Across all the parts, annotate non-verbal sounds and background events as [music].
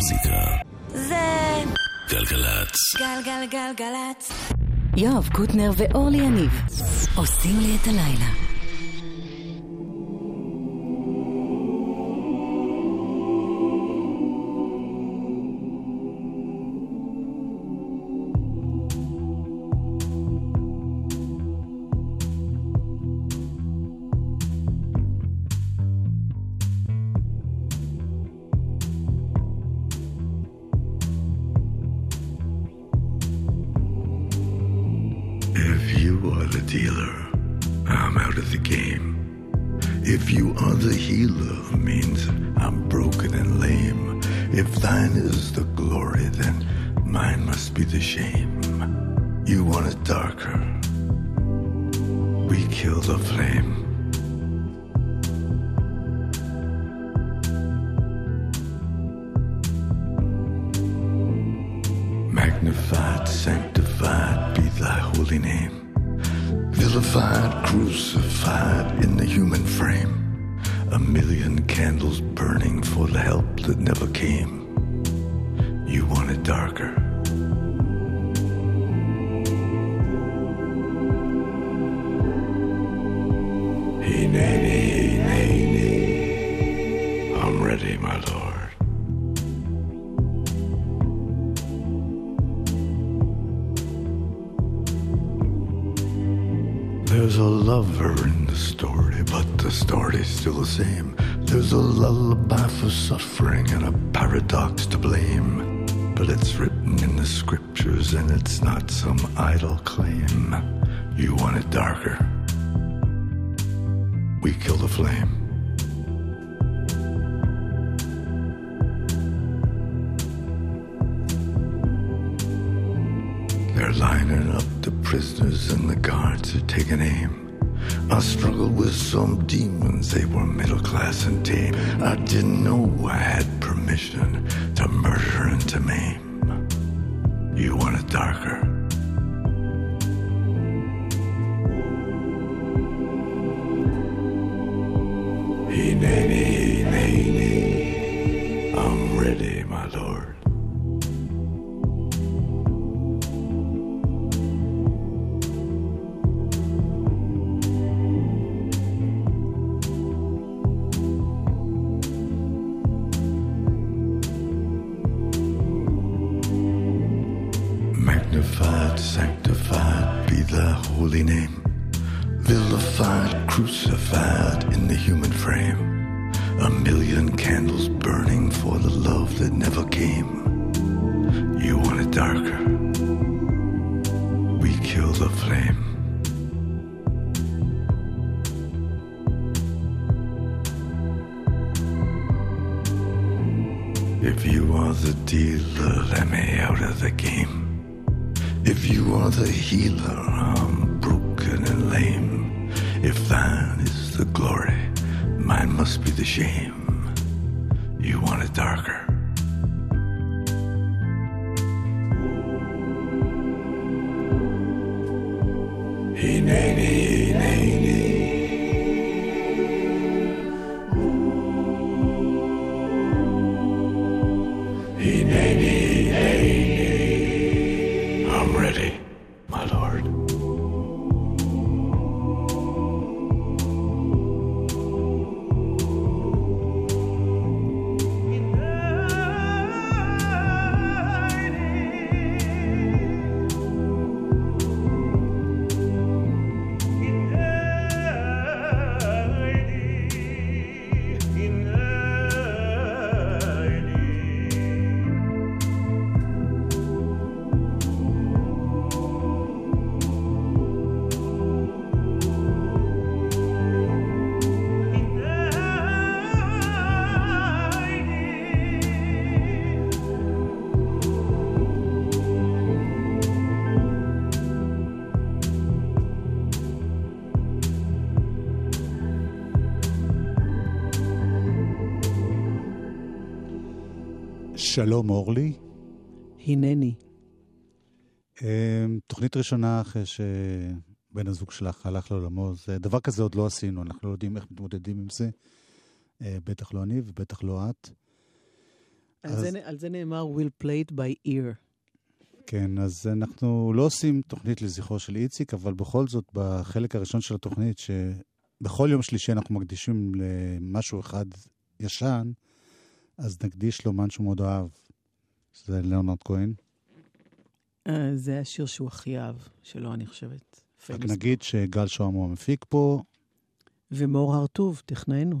המוזיקה. זה... גלגלצ. גלגלגלגלצ. יואב קוטנר ואורלי יניב עושים לי את הלילה. And it's not some idle claim. You want it darker. We kill the flame. They're lining up the prisoners and the guards are taking aim. I struggled with some demons, they were middle class and tame. I didn't know I had permission to murder and to maim. You want it darker. Nay, שלום אורלי. הנני. אה, תוכנית ראשונה אחרי שבן הזוג שלך הלך לעולמו, זה דבר כזה עוד לא עשינו, אנחנו לא יודעים איך מתמודדים עם זה. אה, בטח לא אני ובטח לא את. על, אז- זה, על זה נאמר will play it by ear. כן, אז אנחנו לא עושים תוכנית לזכרו של איציק, אבל בכל זאת, בחלק הראשון של התוכנית, שבכל יום שלישי אנחנו מקדישים למשהו אחד ישן, אז נקדיש לו מה שהוא מאוד אהב. זה ליאונרד כהן. אה, זה השיר שהוא הכי אהב שלו, אני חושבת. רק. נגיד שגל שוהם הוא המפיק פה, ומאור הרטוב, טכנאינו.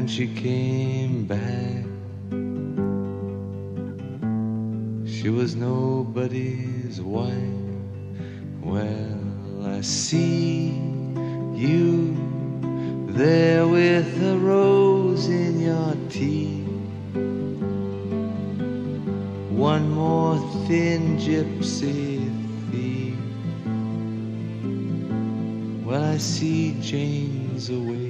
When she came back, she was nobody's wife. Well, I see you there with a rose in your teeth. One more thin gypsy thief. Well, I see Jane's away.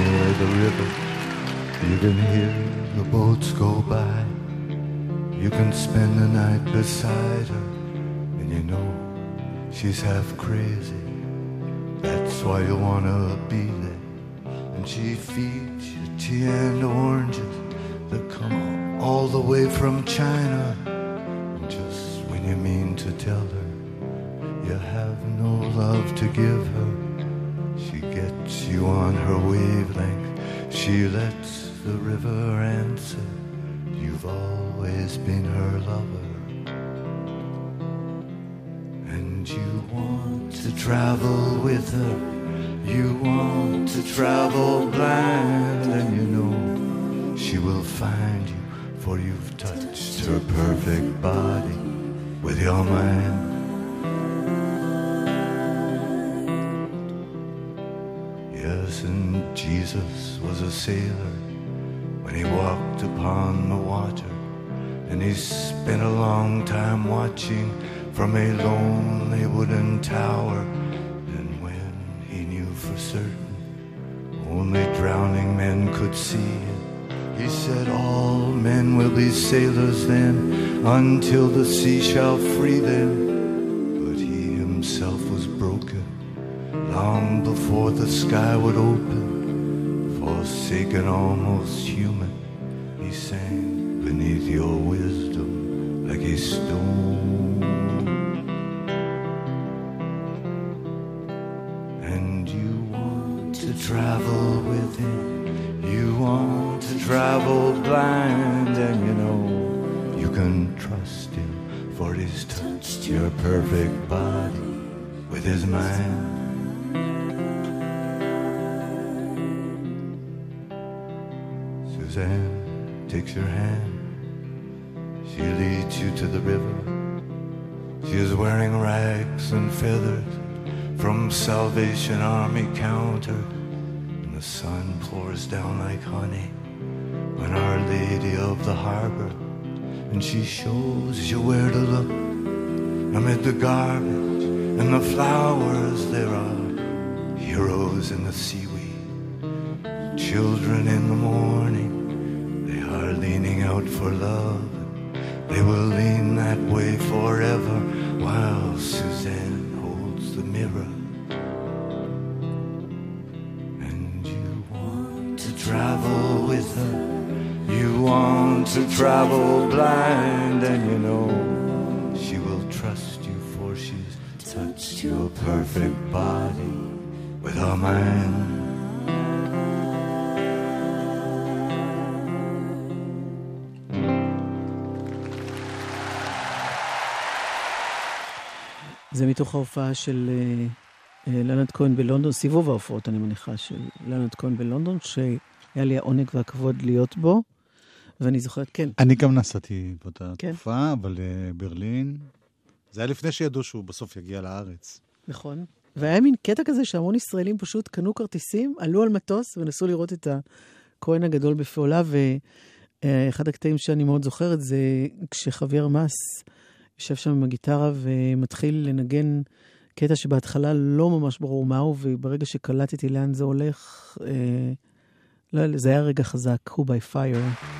Near the river. You can hear the boats go by. You can spend the night beside her, and you know she's half crazy. That's why you wanna be there. And she feeds you tea and oranges that come all the way from China. And just when you mean to tell her you have no love to give her. You on her wavelength. She lets the river answer. You've always been her lover. And you want to travel with her. You want to travel blind. And you know she will find you, for you've touched her perfect body with your mind. And Jesus was a sailor when he walked upon the water, and he spent a long time watching from a lonely wooden tower. And when he knew for certain only drowning men could see he said, All men will be sailors then until the sea shall free them. Sky would open, forsaken, almost human. He sang beneath your wisdom like a stone. And you want to travel with him, you want to travel blind, and you know you can trust him, for he's touched your perfect body with his mind. Suzanne takes your hand. She leads you to the river. She is wearing rags and feathers from Salvation Army counter. And the sun pours down like honey on Our Lady of the Harbor. And she shows you where to look amid the garbage and the flowers. There are heroes in the seaweed, children in the morning. Leaning out for love. They will lean that way forever while Suzanne holds the mirror. And you want to travel with her. You want to travel blind, and you know she will trust you, for she's touched your perfect body with her mind. זה מתוך ההופעה של אה, אה, לנד כהן בלונדון, סיבוב ההופעות, אני מניחה, של לנד כהן בלונדון, שהיה לי העונג והכבוד להיות בו. ואני זוכרת, כן, אני גם נסעתי באותה כן. תקופה, אבל אה, ברלין. זה היה לפני שידעו שהוא בסוף יגיע לארץ. נכון. והיה מין קטע כזה שהמון ישראלים פשוט קנו כרטיסים, עלו על מטוס ונסו לראות את הכהן הגדול בפעולה, ואחד הקטעים שאני מאוד זוכרת זה כשחוויר מס יושב שם עם הגיטרה ומתחיל לנגן קטע שבהתחלה לא ממש ברור מהו, וברגע שקלטתי לאן זה הולך, אה, לא, זה היה רגע חזק, Who by Fire.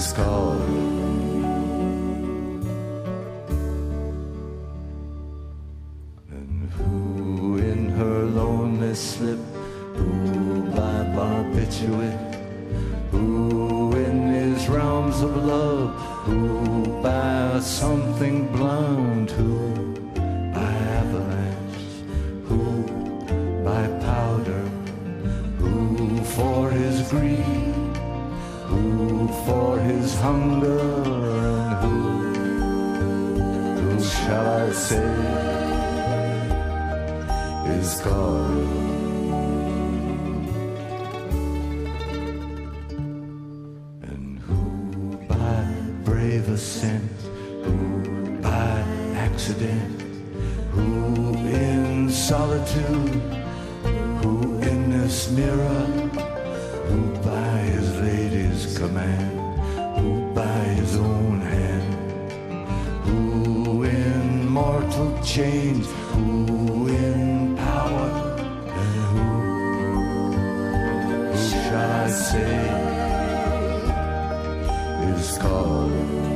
is calling. And who in her lonely slip, who by barbiturate, who in these realms of love, who by something chains? Who in power? And who, who shall I say is calling?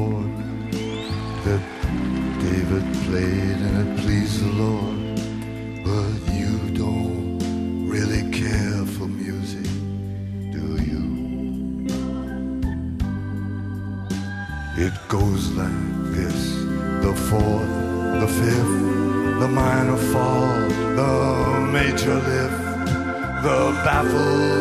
chord that David played and it pleased the Lord. But you don't really care for music, do you? It goes like this the fourth, the fifth, the minor fall, the major lift, the baffled.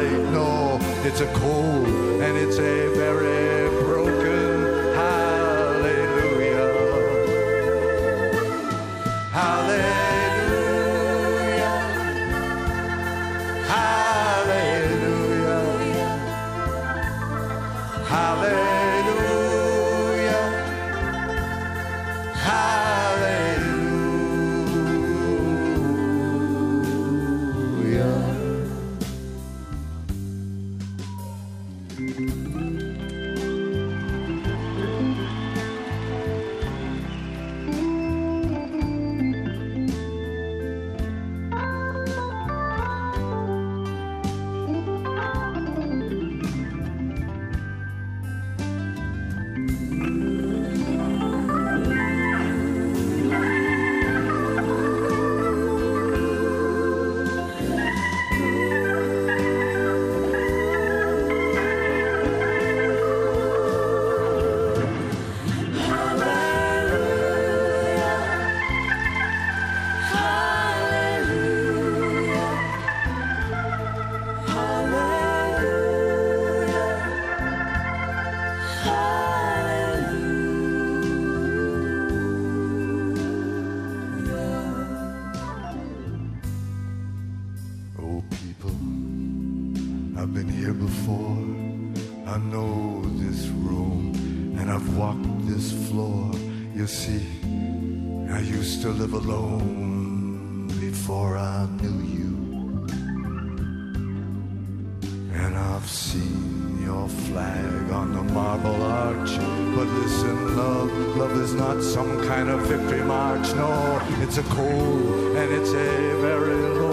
No, it's a cold and it's a very Love is not some kind of victory march, no. It's a cold and it's a very low.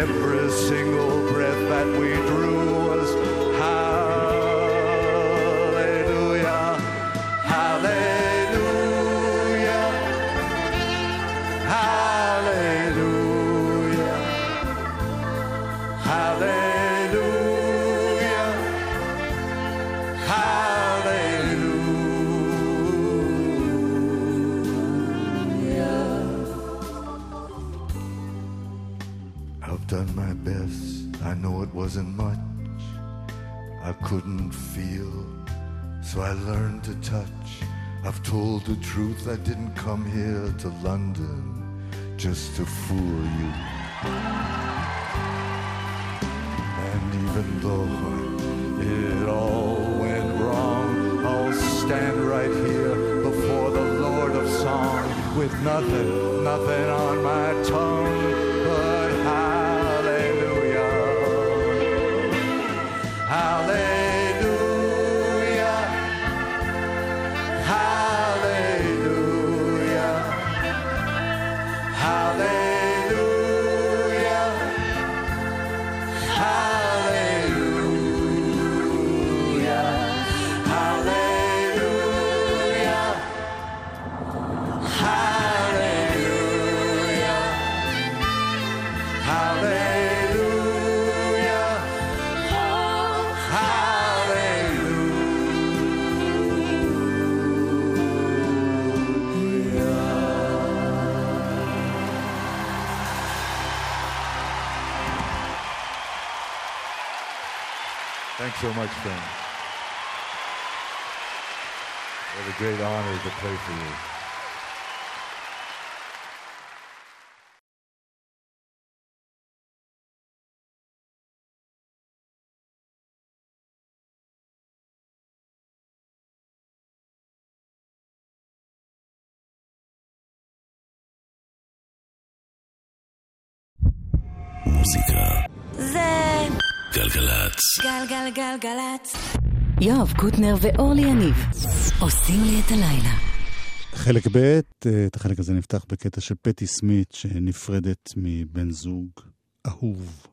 Every single breath that we drew truth. I didn't come here to London just to fool you. And even though it all went wrong, I'll stand right here before the Lord of Song with nothing, nothing on my tongue but hallelujah. Hallelujah. So much, friends. What a great honor to play for you. גלגלגלגלצ. יואב קוטנר ואורלי יניב עושים לי את הלילה. חלק ב', אה, את החלק הזה נפתח בקטע של פטי סמית שנפרדת מבן זוג אהוב.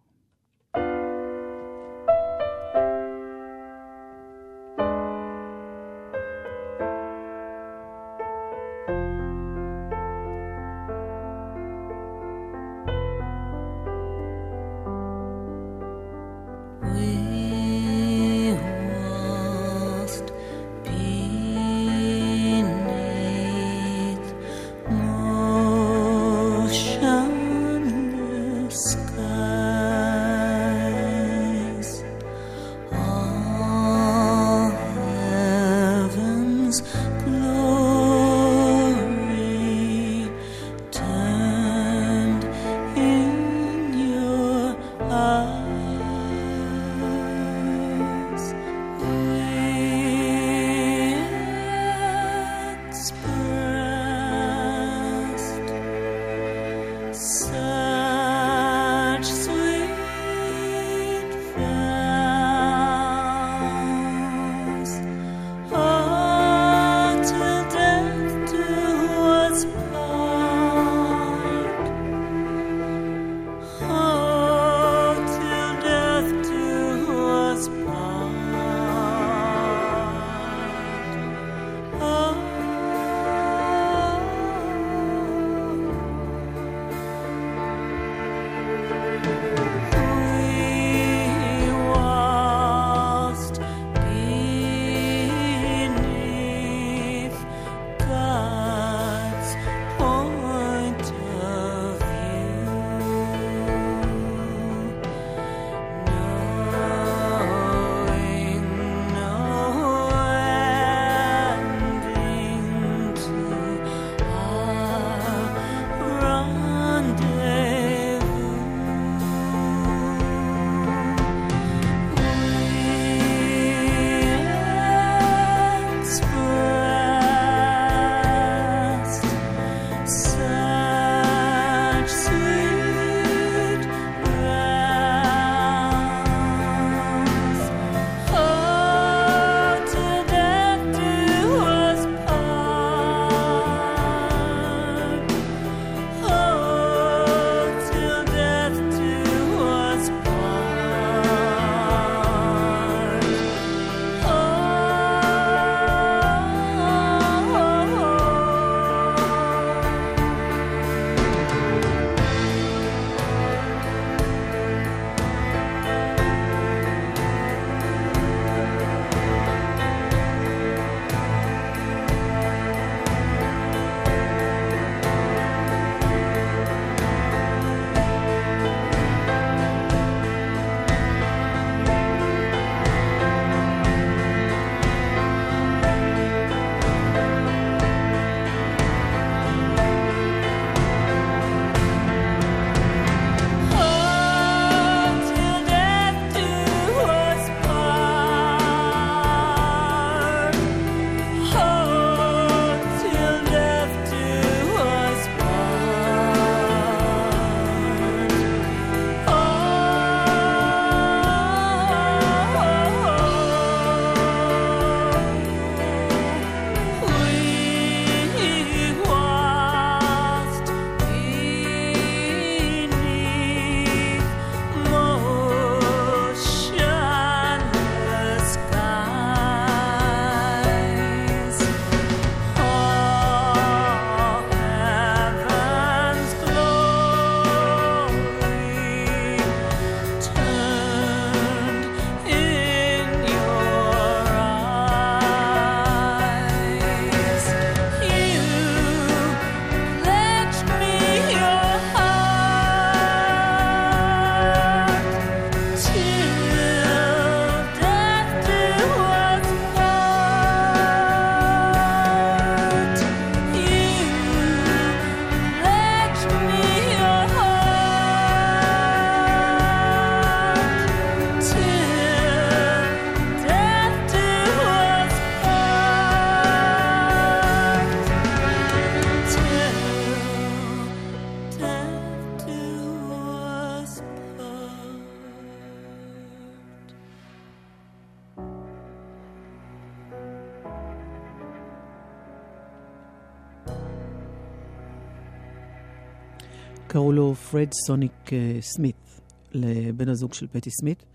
פרד סוניק אה, סמית, לבן הזוג של פטי סמית.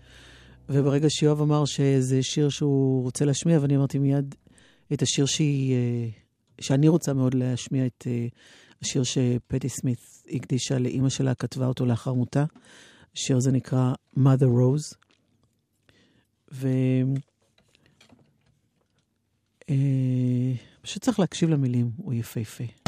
וברגע שיואב אמר שזה שיר שהוא רוצה להשמיע, ואני אמרתי מיד את השיר שהיא, אה, שאני רוצה מאוד להשמיע, את אה, השיר שפטי סמית הקדישה לאימא שלה, כתבה אותו לאחר מותה. השיר הזה נקרא Mother Rose. ו... פשוט צריך להקשיב למילים, הוא יפהפה.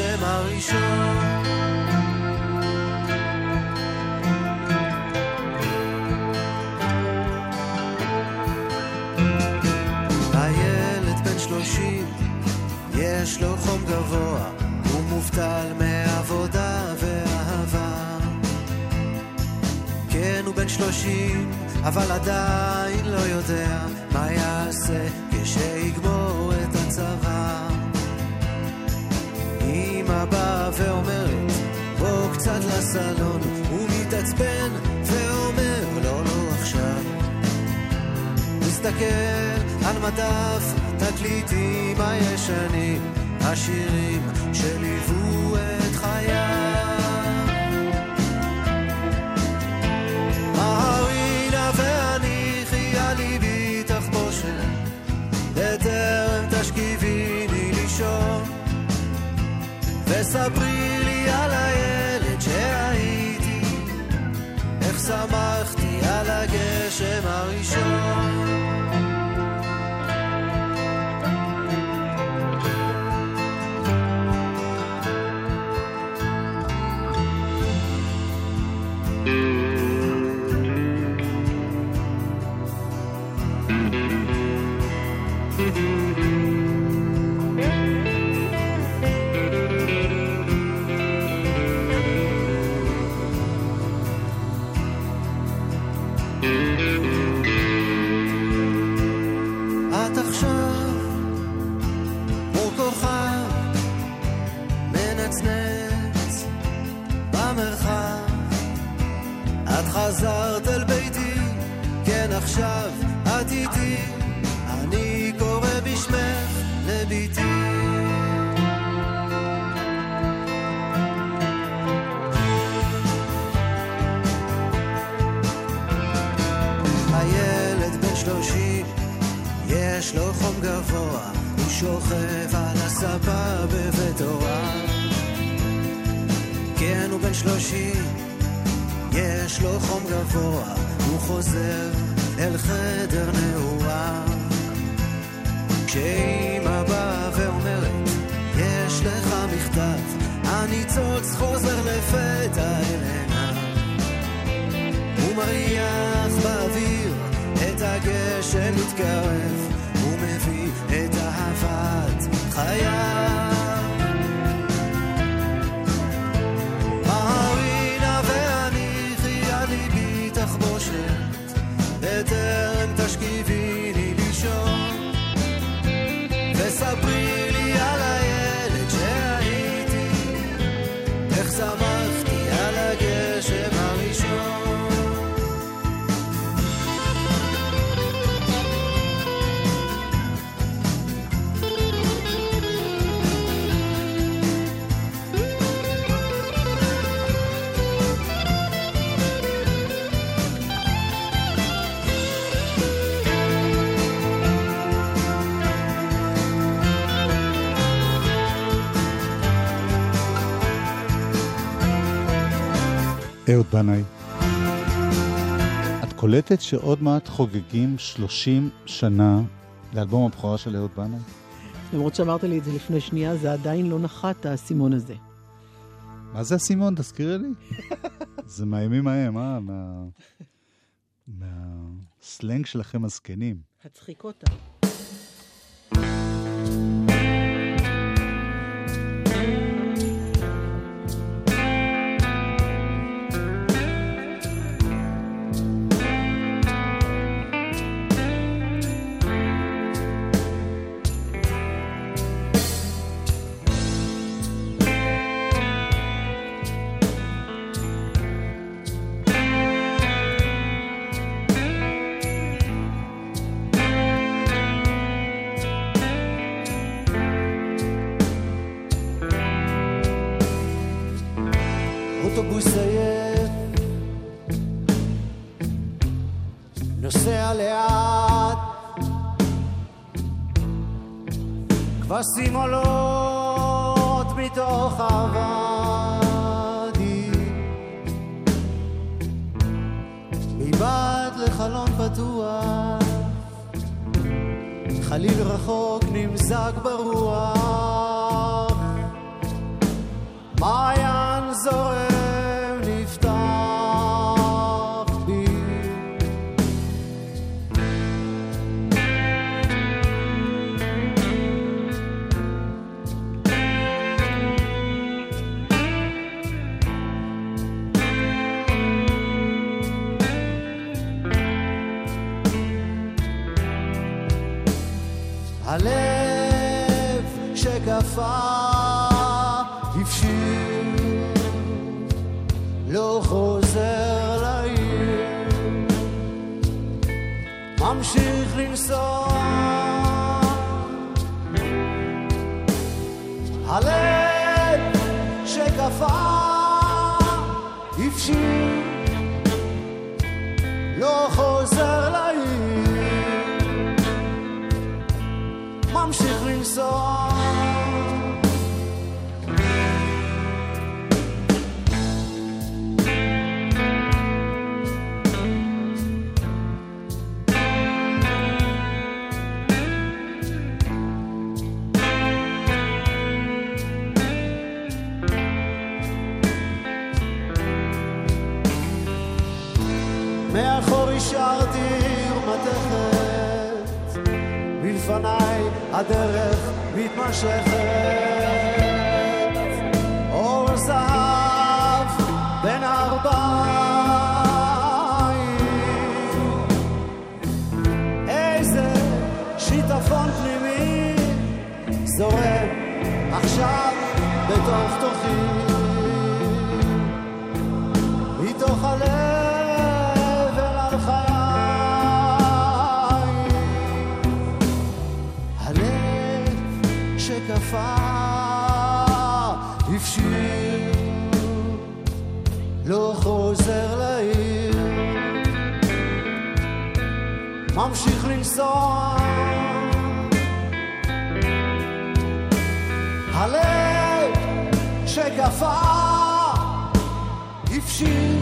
הגשם הראשון. הילד בן שלושים, יש לו חום גבוה, הוא מובטל מעבודה ואהבה. כן, הוא בן שלושים, אבל עדיין לא יודע מה יעשה כשיגמור אמא באה ואומרת, בוא קצת לסלון, הוא מתעצבן ואומר, לא, לא עכשיו. מסתכל על מדף התקליטים הישנים, השירים שליוו את חייו. ההרינה והניחי על ליבי תחבושת, בטרם תשכיביני לישון. וספרי לי על הילד שהייתי, איך שמחתי על הגשם הראשון. את שוכב על הספה בבית הוריו. כן, הוא בן שלושים, יש לו חום גבוה, הוא חוזר אל חדר נעוריו. כשאימא באה ואומרת, יש לך מכתב, הניצוץ חוזר לפתע אל עיניו. הוא מריח באוויר את הגשם מתקרב, את אהבת חייו. ההרינה והניחי על ליבי תחבושת, בטרם תשכיביני לישון. אהוד בנאי. את קולטת שעוד מעט חוגגים 30 שנה לאלבום הבכורה של אהוד בנאי? למרות שאמרת לי את זה לפני שנייה, זה עדיין לא נחת, האסימון הזה. מה זה הסימון? תזכירי לי. [laughs] זה מהימים ההם, אה? מה... מהסלנג שלכם הזקנים. הצחיקותה. último lo הלב שקפא הפשיר לא חוזר לעיר. ממשיך לנסוע. הלב שקפא הפשיר so הדרך מתמשכת. אור זהב בין הארבעים איזה שיטפון פנימי זורם עכשיו בתוך תוכי חוזר לעיר. ממשיך לנסוע. הלב שקפא הפשיר.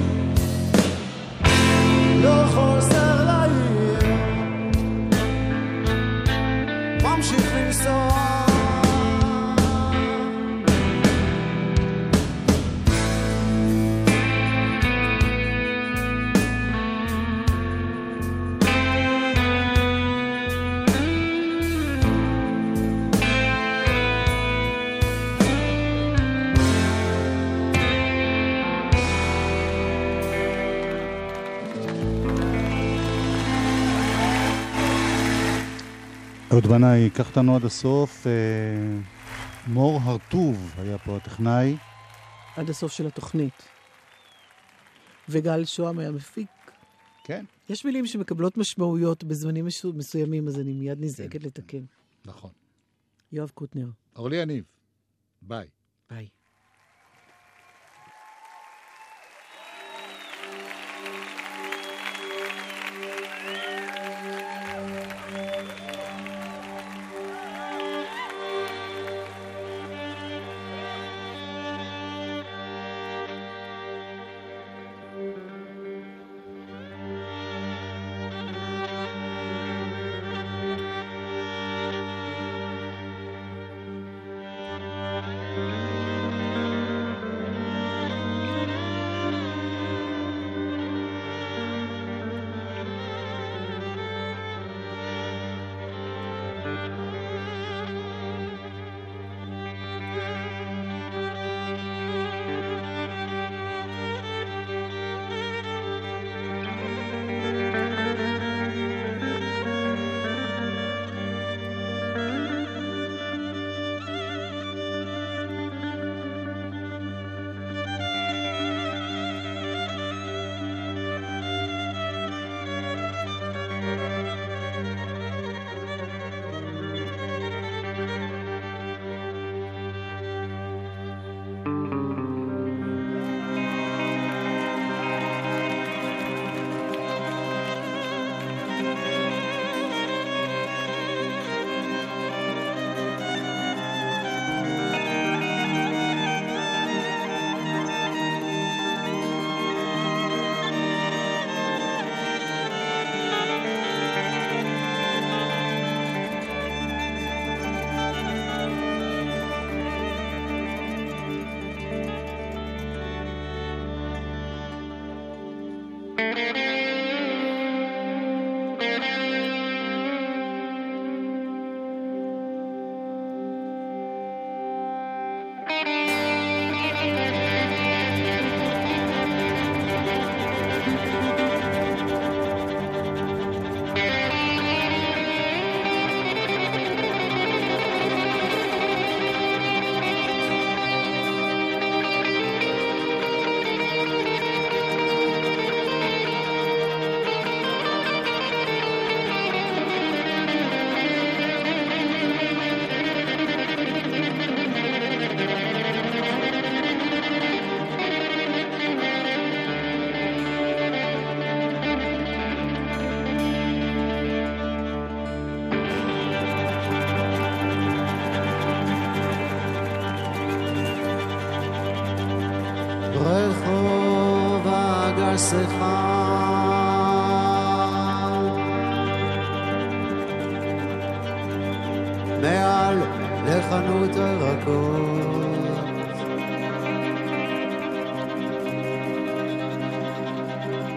לא חוזר לעיר. ממשיך לנסוע אהוד בנאי, ייקח אותנו עד הסוף. אה, מור הרטוב היה פה הטכנאי. עד הסוף של התוכנית. וגל שוהם היה מפיק. כן. יש מילים שמקבלות משמעויות בזמנים מסו- מסוימים, אז אני מיד נזעקת לתקן. נכון. יואב קוטנר, אורלי יניב. ביי.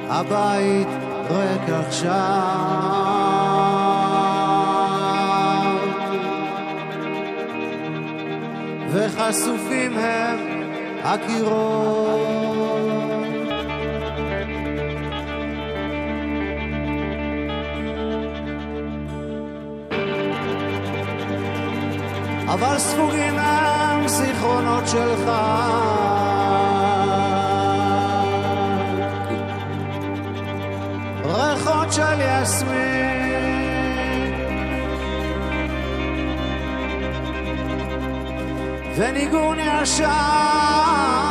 הבית ריק עכשיו, וחשופים הם הקירות. אבל ספוגים הם זיכרונות שלך. ריחות של יסמין וניגון ישר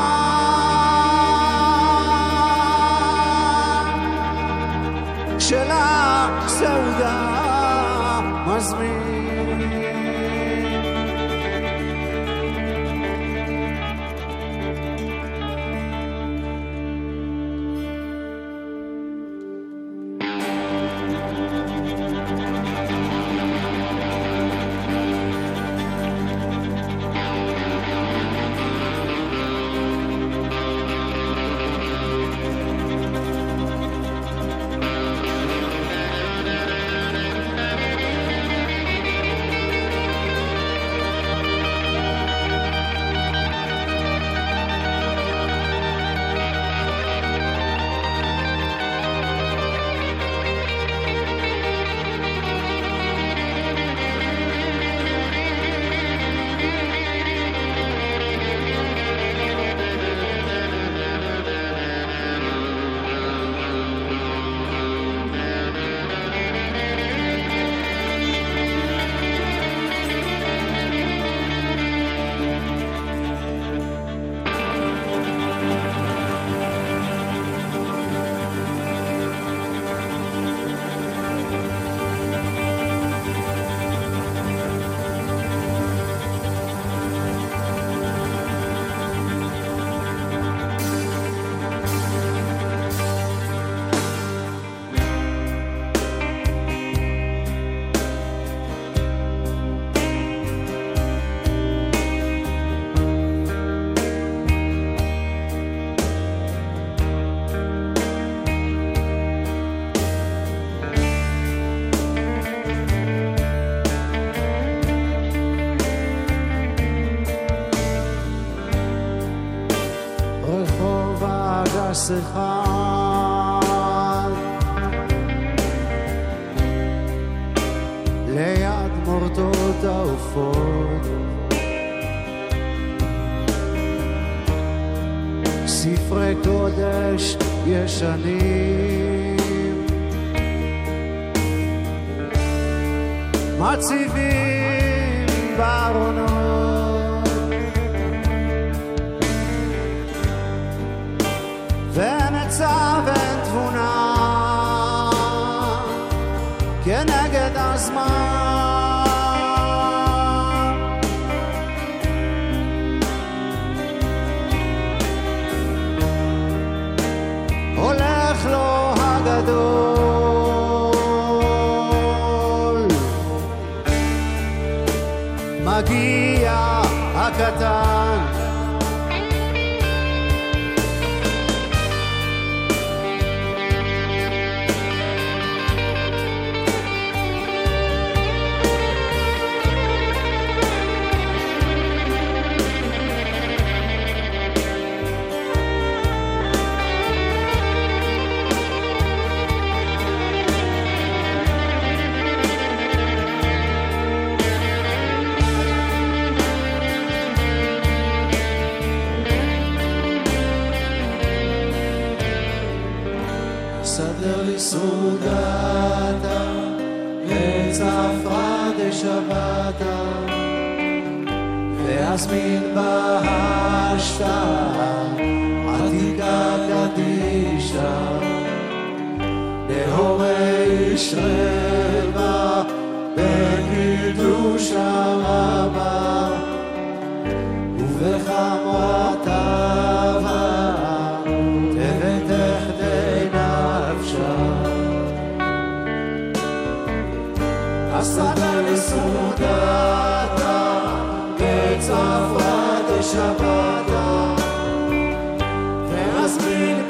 מציבים בארונות.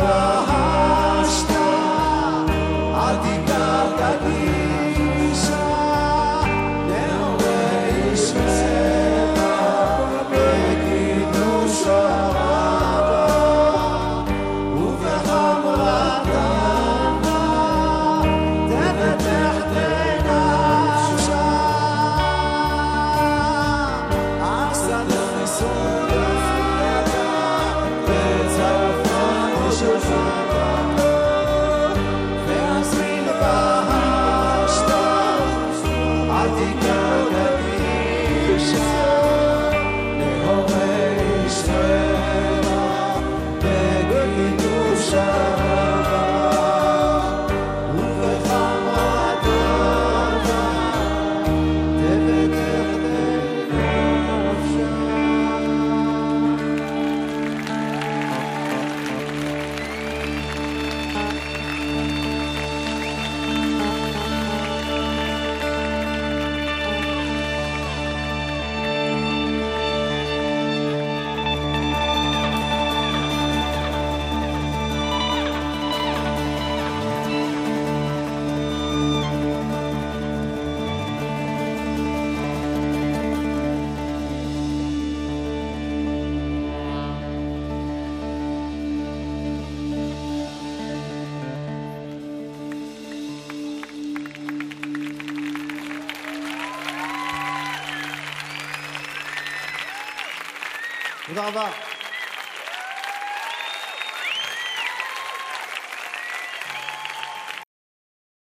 above.